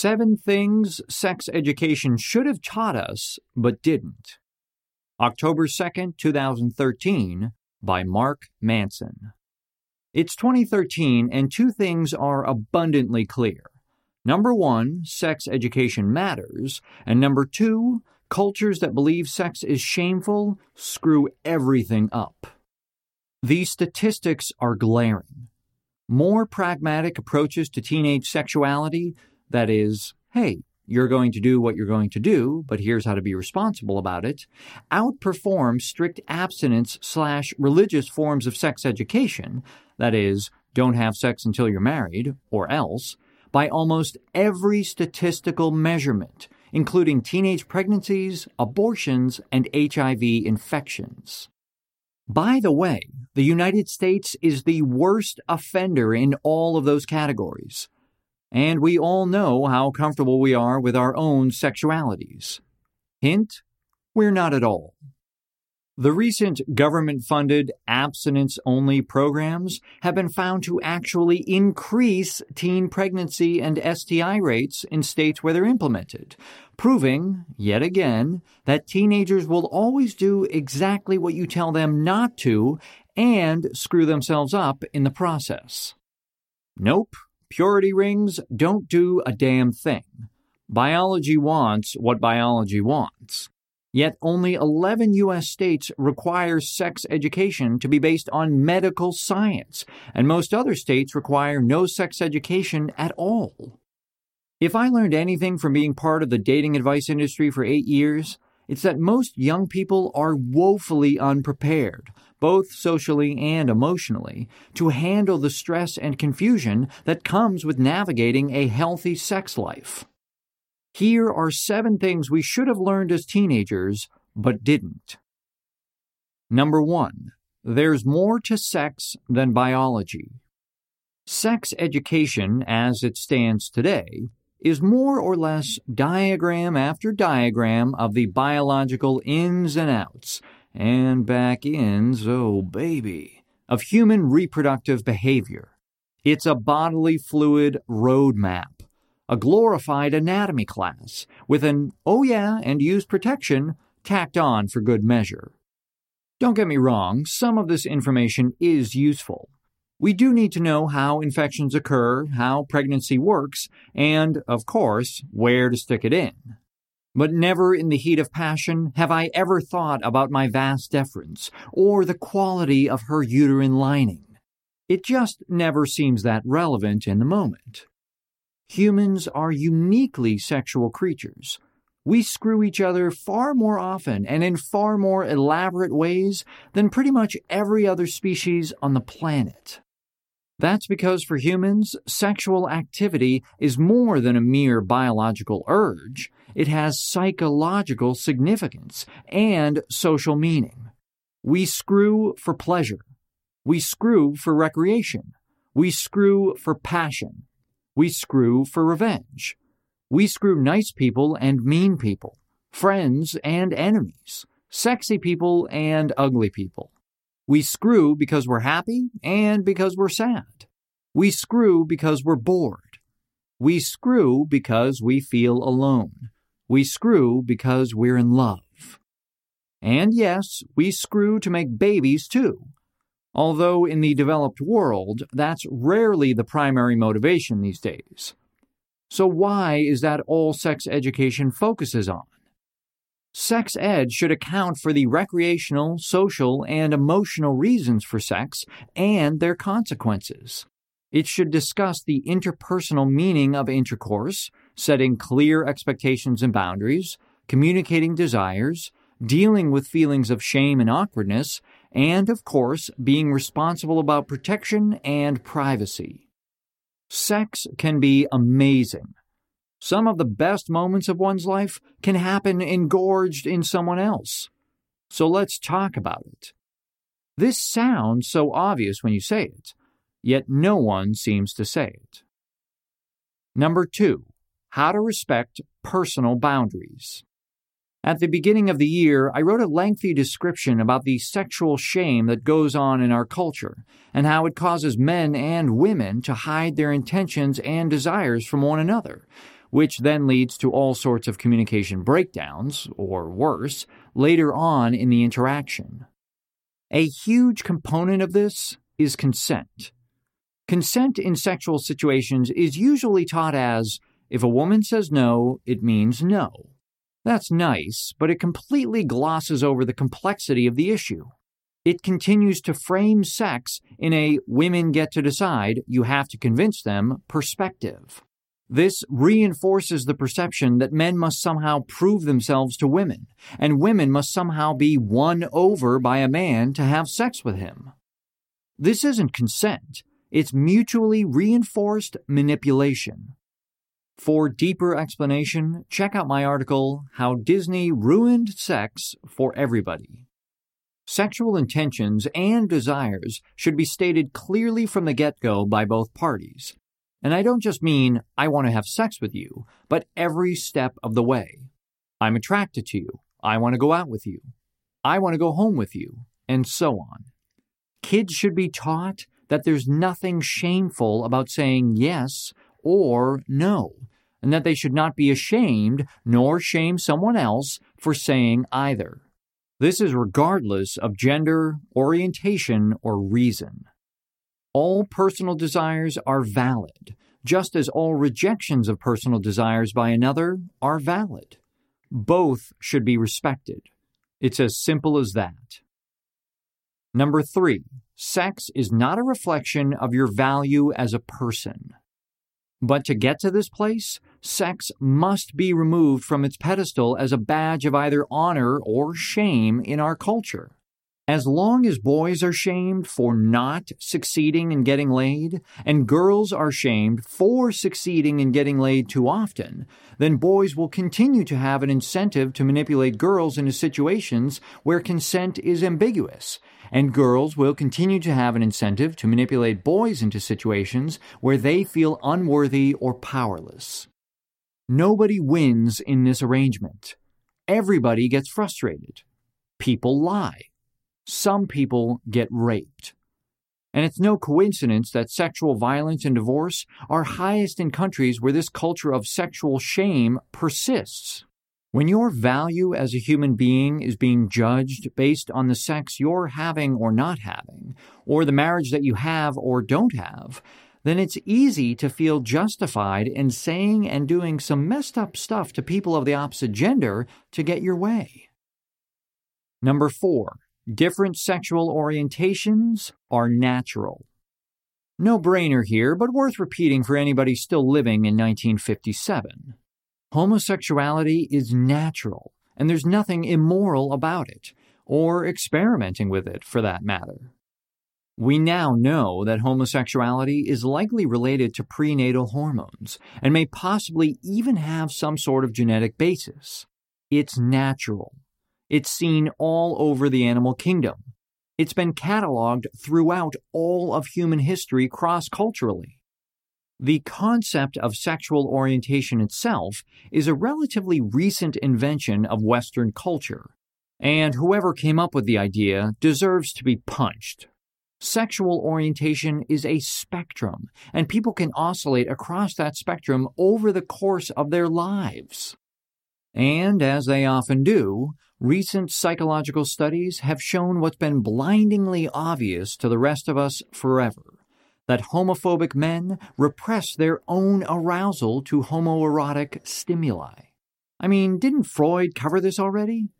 Seven Things Sex Education Should Have Taught Us, but Didn't. October 2nd, 2013, by Mark Manson. It's 2013, and two things are abundantly clear. Number one, sex education matters, and number two, cultures that believe sex is shameful screw everything up. These statistics are glaring. More pragmatic approaches to teenage sexuality, that is, hey, you're going to do what you're going to do, but here's how to be responsible about it, outperform strict abstinence slash religious forms of sex education, that is, don't have sex until you're married, or else, by almost every statistical measurement, including teenage pregnancies, abortions, and HIV infections. By the way, the United States is the worst offender in all of those categories. And we all know how comfortable we are with our own sexualities. Hint, we're not at all. The recent government funded abstinence only programs have been found to actually increase teen pregnancy and STI rates in states where they're implemented, proving, yet again, that teenagers will always do exactly what you tell them not to and screw themselves up in the process. Nope, purity rings don't do a damn thing. Biology wants what biology wants. Yet only 11 U.S. states require sex education to be based on medical science, and most other states require no sex education at all. If I learned anything from being part of the dating advice industry for eight years, it's that most young people are woefully unprepared, both socially and emotionally, to handle the stress and confusion that comes with navigating a healthy sex life. Here are seven things we should have learned as teenagers, but didn't. Number one, there's more to sex than biology. Sex education, as it stands today, is more or less diagram after diagram of the biological ins and outs, and back ends, oh baby, of human reproductive behavior. It's a bodily fluid roadmap a glorified anatomy class with an oh yeah and use protection tacked on for good measure. Don't get me wrong, some of this information is useful. We do need to know how infections occur, how pregnancy works, and, of course, where to stick it in. But never in the heat of passion have I ever thought about my vas deferens or the quality of her uterine lining. It just never seems that relevant in the moment. Humans are uniquely sexual creatures. We screw each other far more often and in far more elaborate ways than pretty much every other species on the planet. That's because for humans, sexual activity is more than a mere biological urge. It has psychological significance and social meaning. We screw for pleasure. We screw for recreation. We screw for passion. We screw for revenge. We screw nice people and mean people, friends and enemies, sexy people and ugly people. We screw because we're happy and because we're sad. We screw because we're bored. We screw because we feel alone. We screw because we're in love. And yes, we screw to make babies too although in the developed world, that's rarely the primary motivation these days. So, why is that all sex education focuses on? Sex ed should account for the recreational, social, and emotional reasons for sex and their consequences. It should discuss the interpersonal meaning of intercourse, setting clear expectations and boundaries, communicating desires, dealing with feelings of shame and awkwardness, and, of course, being responsible about protection and privacy. Sex can be amazing. Some of the best moments of one's life can happen engorged in someone else. So let's talk about it. This sounds so obvious when you say it, yet no one seems to say it. Number two, how to respect personal boundaries. At the beginning of the year, I wrote a lengthy description about the sexual shame that goes on in our culture and how it causes men and women to hide their intentions and desires from one another, which then leads to all sorts of communication breakdowns, or worse, later on in the interaction. A huge component of this is consent. Consent in sexual situations is usually taught as if a woman says no, it means no. That's nice, but it completely glosses over the complexity of the issue. It continues to frame sex in a women get to decide, you have to convince them perspective. This reinforces the perception that men must somehow prove themselves to women, and women must somehow be won over by a man to have sex with him. This isn't consent, it's mutually reinforced manipulation. For deeper explanation, check out my article, How Disney Ruined Sex for Everybody. Sexual intentions and desires should be stated clearly from the get go by both parties. And I don't just mean, I want to have sex with you, but every step of the way. I'm attracted to you. I want to go out with you. I want to go home with you, and so on. Kids should be taught that there's nothing shameful about saying yes or no, and that they should not be ashamed nor shame someone else for saying either. This is regardless of gender, orientation, or reason. All personal desires are valid, just as all rejections of personal desires by another are valid. Both should be respected. It's as simple as that. Number three, sex is not a reflection of your value as a person. But to get to this place, sex must be removed from its pedestal as a badge of either honor or shame in our culture. As long as boys are shamed for not succeeding in getting laid, and girls are shamed for succeeding in getting laid too often, then boys will continue to have an incentive to manipulate girls into situations where consent is ambiguous, and girls will continue to have an incentive to manipulate boys into situations where they feel unworthy or powerless. Nobody wins in this arrangement. Everybody gets frustrated. People lie some people get raped. And it's no coincidence that sexual violence and divorce are highest in countries where this culture of sexual shame persists. When your value as a human being is being judged based on the sex you're having or not having, or the marriage that you have or don't have, then it's easy to feel justified in saying and doing some messed up stuff to people of the opposite gender to get your way. Number four, Different sexual orientations are natural. No brainer here, but worth repeating for anybody still living in 1957. Homosexuality is natural, and there's nothing immoral about it, or experimenting with it for that matter. We now know that homosexuality is likely related to prenatal hormones and may possibly even have some sort of genetic basis. It's natural. It's seen all over the animal kingdom. It's been cataloged throughout all of human history cross culturally. The concept of sexual orientation itself is a relatively recent invention of Western culture, and whoever came up with the idea deserves to be punched. Sexual orientation is a spectrum, and people can oscillate across that spectrum over the course of their lives. And as they often do, recent psychological studies have shown what's been blindingly obvious to the rest of us forever that homophobic men repress their own arousal to homoerotic stimuli. I mean, didn't Freud cover this already?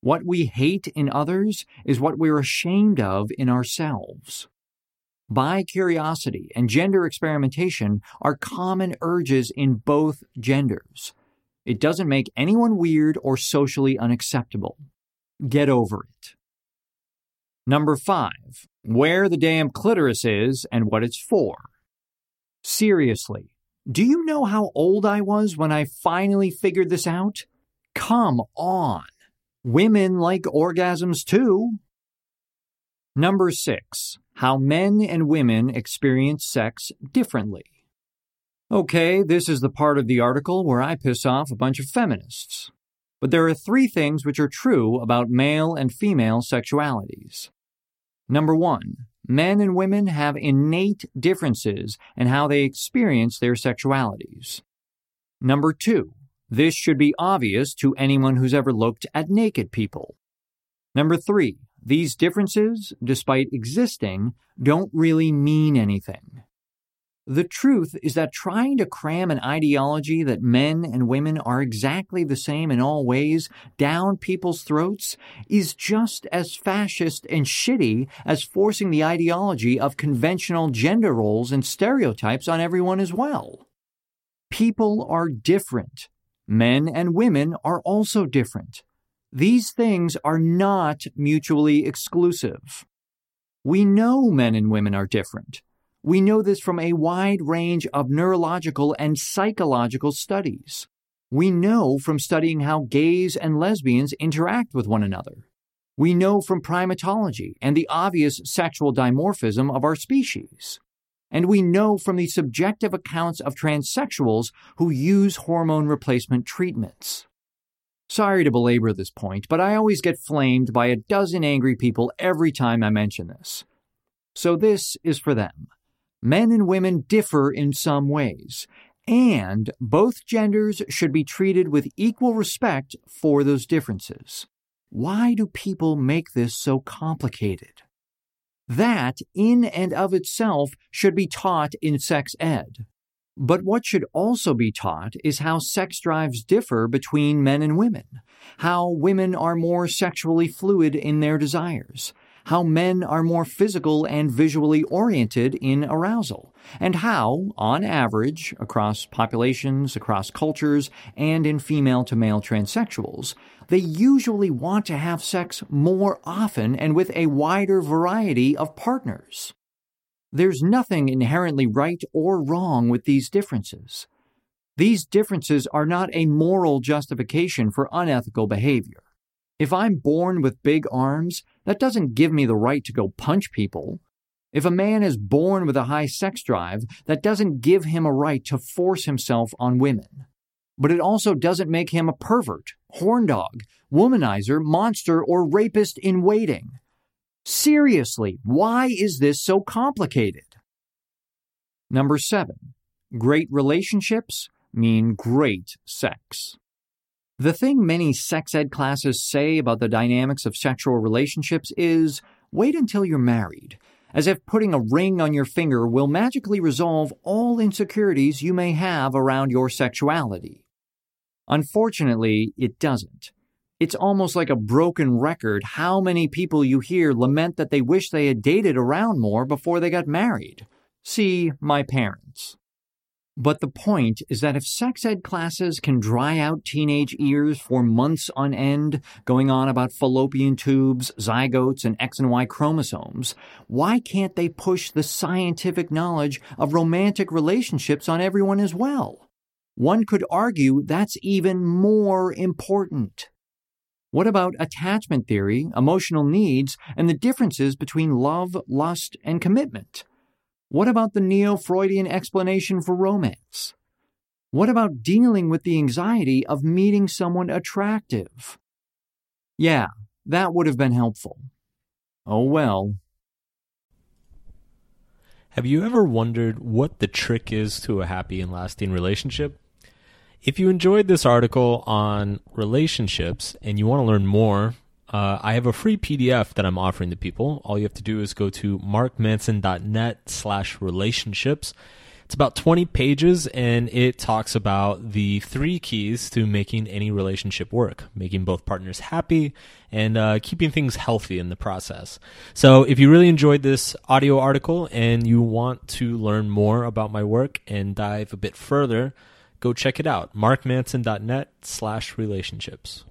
What we hate in others is what we're ashamed of in ourselves. Bi curiosity and gender experimentation are common urges in both genders it doesn't make anyone weird or socially unacceptable. Get over it. Number five, where the damn clitoris is and what it's for. Seriously, do you know how old I was when I finally figured this out? Come on. Women like orgasms too. Number six, how men and women experience sex differently. Okay, this is the part of the article where I piss off a bunch of feminists. But there are three things which are true about male and female sexualities. Number one, men and women have innate differences in how they experience their sexualities. Number two, this should be obvious to anyone who's ever looked at naked people. Number three, these differences, despite existing, don't really mean anything. The truth is that trying to cram an ideology that men and women are exactly the same in all ways down people's throats is just as fascist and shitty as forcing the ideology of conventional gender roles and stereotypes on everyone as well. People are different. Men and women are also different. These things are not mutually exclusive. We know men and women are different. We know this from a wide range of neurological and psychological studies. We know from studying how gays and lesbians interact with one another. We know from primatology and the obvious sexual dimorphism of our species. And we know from the subjective accounts of transsexuals who use hormone replacement treatments. Sorry to belabor this point, but I always get flamed by a dozen angry people every time I mention this. So this is for them men and women differ in some ways, and both genders should be treated with equal respect for those differences. Why do people make this so complicated? That, in and of itself, should be taught in sex ed. But what should also be taught is how sex drives differ between men and women, how women are more sexually fluid in their desires, how men are more physical and visually oriented in arousal, and how, on average, across populations, across cultures, and in female to male transsexuals, they usually want to have sex more often and with a wider variety of partners. There's nothing inherently right or wrong with these differences. These differences are not a moral justification for unethical behavior. If I'm born with big arms, that doesn't give me the right to go punch people. If a man is born with a high sex drive, that doesn't give him a right to force himself on women. But it also doesn't make him a pervert, horn dog, womanizer, monster, or rapist in waiting. Seriously, why is this so complicated? Number seven, great relationships mean great sex. The thing many sex ed classes say about the dynamics of sexual relationships is wait until you're married, as if putting a ring on your finger will magically resolve all insecurities you may have around your sexuality. Unfortunately, it doesn't. It's almost like a broken record how many people you hear lament that they wish they had dated around more before they got married. See my parents. But the point is that if sex ed classes can dry out teenage ears for months on end, going on about fallopian tubes, zygotes, and X and Y chromosomes, why can't they push the scientific knowledge of romantic relationships on everyone as well? One could argue that's even more important. What about attachment theory, emotional needs, and the differences between love, lust, and commitment? What about the neo Freudian explanation for romance? What about dealing with the anxiety of meeting someone attractive? Yeah, that would have been helpful. Oh well. Have you ever wondered what the trick is to a happy and lasting relationship? If you enjoyed this article on relationships and you want to learn more, uh, I have a free PDF that I'm offering to people. All you have to do is go to markmanson.net slash relationships. It's about 20 pages and it talks about the three keys to making any relationship work, making both partners happy and uh, keeping things healthy in the process. So if you really enjoyed this audio article and you want to learn more about my work and dive a bit further, go check it out, markmanson.net slash relationships.